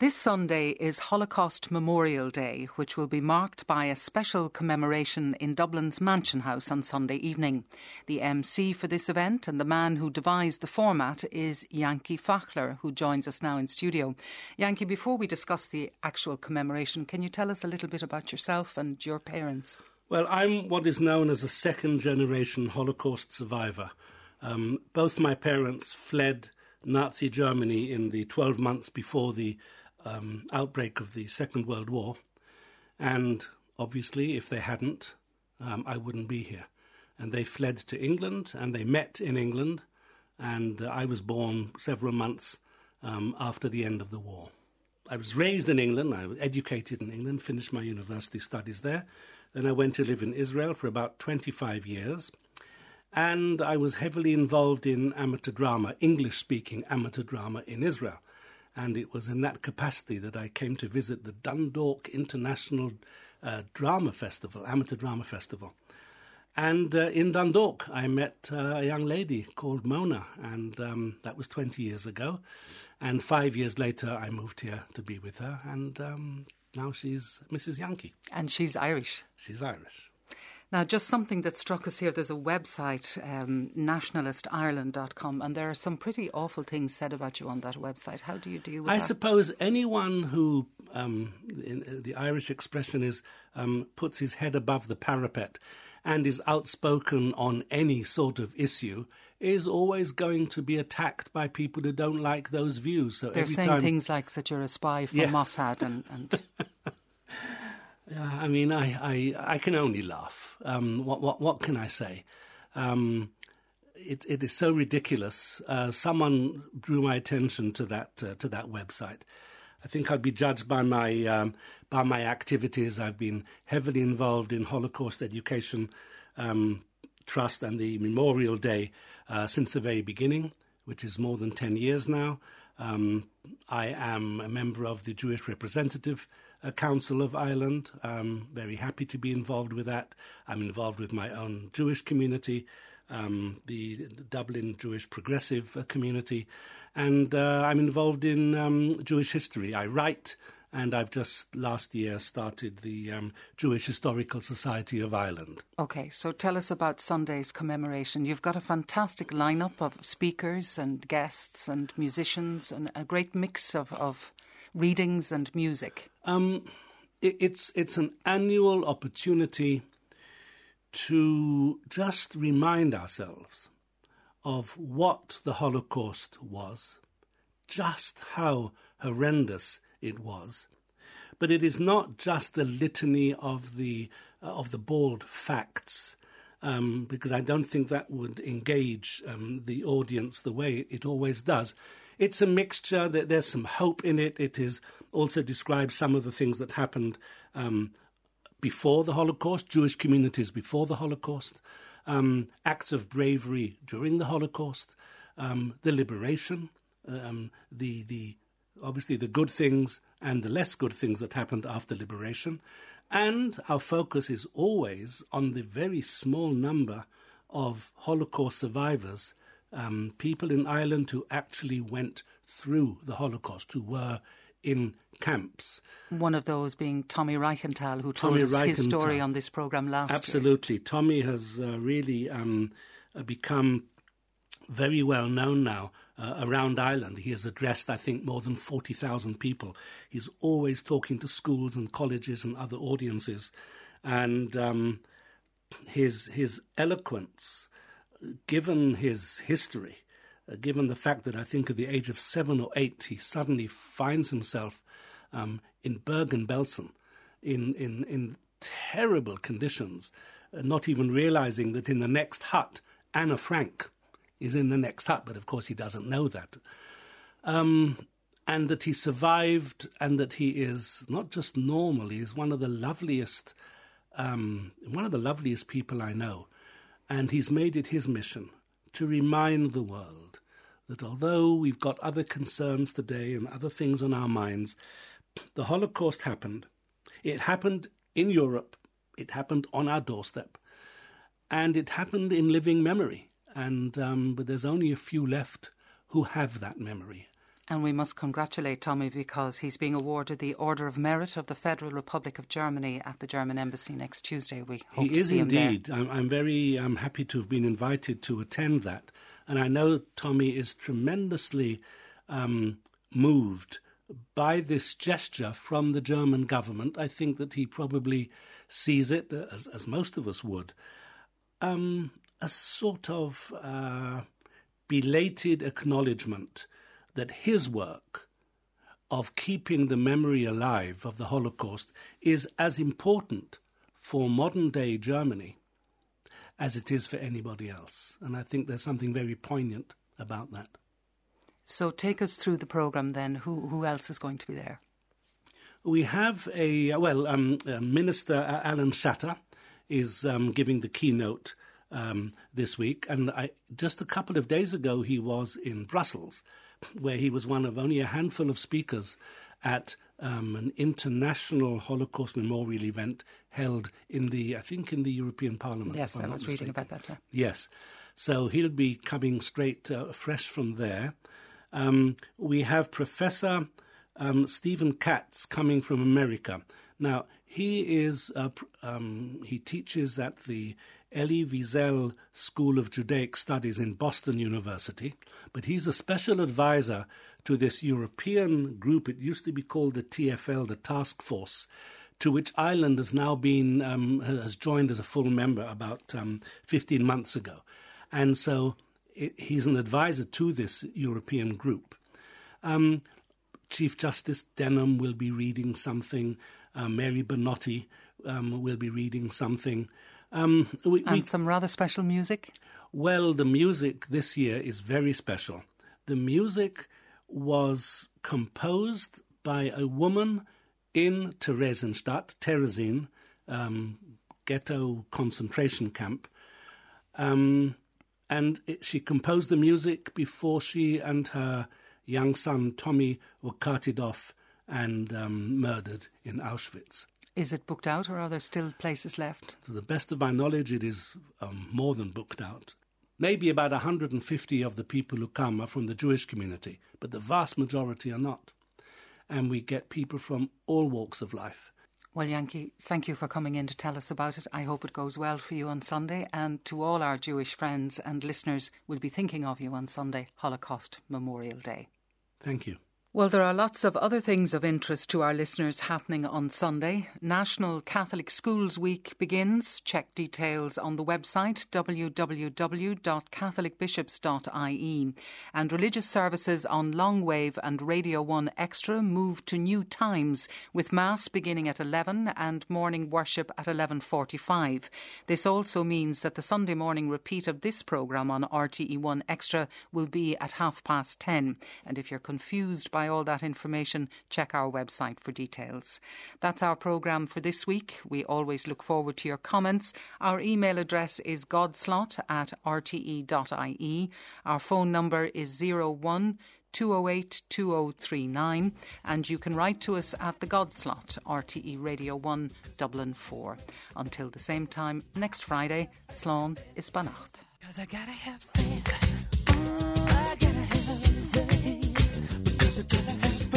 This Sunday is Holocaust Memorial Day, which will be marked by a special commemoration in Dublin's Mansion House on Sunday evening. The MC for this event and the man who devised the format is Yanky Fachler, who joins us now in studio. Yanky, before we discuss the actual commemoration, can you tell us a little bit about yourself and your parents? Well, I'm what is known as a second generation Holocaust survivor. Um, both my parents fled Nazi Germany in the 12 months before the um, outbreak of the Second World War. And obviously, if they hadn't, um, I wouldn't be here. And they fled to England and they met in England. And uh, I was born several months um, after the end of the war. I was raised in England, I was educated in England, finished my university studies there. Then I went to live in Israel for about 25 years. And I was heavily involved in amateur drama, English speaking amateur drama in Israel and it was in that capacity that I came to visit the Dundalk International uh, Drama Festival, Amateur Drama Festival. And uh, in Dundalk, I met uh, a young lady called Mona, and um, that was 20 years ago. And five years later, I moved here to be with her, and um, now she's Mrs. Yanky. And she's Irish. She's Irish. Now, just something that struck us here there's a website, um, nationalistireland.com, and there are some pretty awful things said about you on that website. How do you deal with I that? I suppose anyone who, um, in, the Irish expression is, um, puts his head above the parapet and is outspoken on any sort of issue is always going to be attacked by people who don't like those views. So they're saying time... things like that you're a spy for yeah. Mossad and. and... I mean, I, I, I can only laugh. Um, what, what, what can I say? Um, it, it is so ridiculous. Uh, someone drew my attention to that uh, to that website. I think I'd be judged by my um, by my activities. I've been heavily involved in Holocaust Education um, Trust and the Memorial Day uh, since the very beginning, which is more than ten years now. Um, I am a member of the Jewish Representative Council of Ireland. I'm very happy to be involved with that. I'm involved with my own Jewish community, um, the Dublin Jewish Progressive uh, community, and uh, I'm involved in um, Jewish history. I write and I've just last year started the um, Jewish Historical Society of Ireland. Okay, so tell us about Sunday's commemoration. You've got a fantastic lineup of speakers and guests and musicians and a great mix of, of readings and music. Um, it, it's it's an annual opportunity to just remind ourselves of what the Holocaust was, just how horrendous it was. But it is not just the litany of the uh, of the bald facts, um, because I don't think that would engage um, the audience the way it always does. It's a mixture. That there's some hope in it. It is also describes some of the things that happened um, before the Holocaust, Jewish communities before the Holocaust, um, acts of bravery during the Holocaust, um, the liberation, um, the the obviously the good things and the less good things that happened after liberation. And our focus is always on the very small number of Holocaust survivors, um, people in Ireland who actually went through the Holocaust, who were in camps. One of those being Tommy Reichental, who told Tommy us Reichental. his story on this program last year. Absolutely. year. Tommy has uh, really um, become very well known now uh, around Ireland. He has addressed, I think, more than 40,000 people. He's always talking to schools and colleges and other audiences. And um, his, his eloquence, given his history, uh, given the fact that I think at the age of seven or eight, he suddenly finds himself um, in Bergen-Belsen in, in, in terrible conditions, uh, not even realizing that in the next hut, Anna Frank is in the next hut, but of course he doesn't know that. Um, and that he survived, and that he is not just normal, he is one of the loveliest, um, one of the loveliest people I know. And he's made it his mission to remind the world that although we've got other concerns today and other things on our minds, the Holocaust happened. It happened in Europe, it happened on our doorstep, and it happened in living memory. And um, but there's only a few left who have that memory, And we must congratulate Tommy because he's being awarded the Order of Merit of the Federal Republic of Germany at the German Embassy next Tuesday. We hope he is indeed. I'm, I'm, very I'm happy to have been invited to attend that. And I know Tommy is tremendously um, moved by this gesture from the German government. I think that he probably sees it, as, as most of us would, um, a sort of uh, belated acknowledgement that his work of keeping the memory alive of the Holocaust is as important for modern day Germany as it is for anybody else. And I think there's something very poignant about that. So take us through the programme then. Who, who else is going to be there? We have a, well, um, Minister Alan Shatter is um, giving the keynote um, this week. And I, just a couple of days ago, he was in Brussels where he was one of only a handful of speakers at um, an international Holocaust memorial event held in the, I think, in the European Parliament. Yes, I was reading about that. Yeah. Yes. So he'll be coming straight, uh, fresh from there. Um, we have Professor um, Stephen Katz coming from America. Now, he is uh, um, he teaches at the Elie Wiesel School of Judaic Studies in Boston University, but he's a special advisor to this European group. It used to be called the TFL, the Task Force, to which Ireland has now been um, has joined as a full member about um, 15 months ago, and so it, he's an advisor to this European group. Um, Chief Justice Denham will be reading something. Uh, Mary Banotti um, will be reading something. Um, we, and we, some rather special music? Well, the music this year is very special. The music was composed by a woman in Theresienstadt, Terezin, um, ghetto concentration camp. Um, and it, she composed the music before she and her young son Tommy were carted off and um, murdered in Auschwitz. Is it booked out or are there still places left? To the best of my knowledge, it is um, more than booked out. Maybe about 150 of the people who come are from the Jewish community, but the vast majority are not. And we get people from all walks of life. Well, Yanky, thank you for coming in to tell us about it. I hope it goes well for you on Sunday. And to all our Jewish friends and listeners, we'll be thinking of you on Sunday, Holocaust Memorial Day. Thank you. Well, there are lots of other things of interest to our listeners happening on Sunday. National Catholic Schools Week begins. Check details on the website www.catholicbishops.ie. And religious services on Longwave and Radio 1 Extra move to new times with mass beginning at 11 and morning worship at 11:45. This also means that the Sunday morning repeat of this program on RTE1 Extra will be at half past 10. And if you're confused by all that information, check our website for details. That's our programme for this week. We always look forward to your comments. Our email address is godslot at rte.ie. Our phone number is 01 208 2039 and you can write to us at the Godslot, RTE Radio 1 Dublin 4. Until the same time next Friday, Slán is beannacht. Cause it didn't.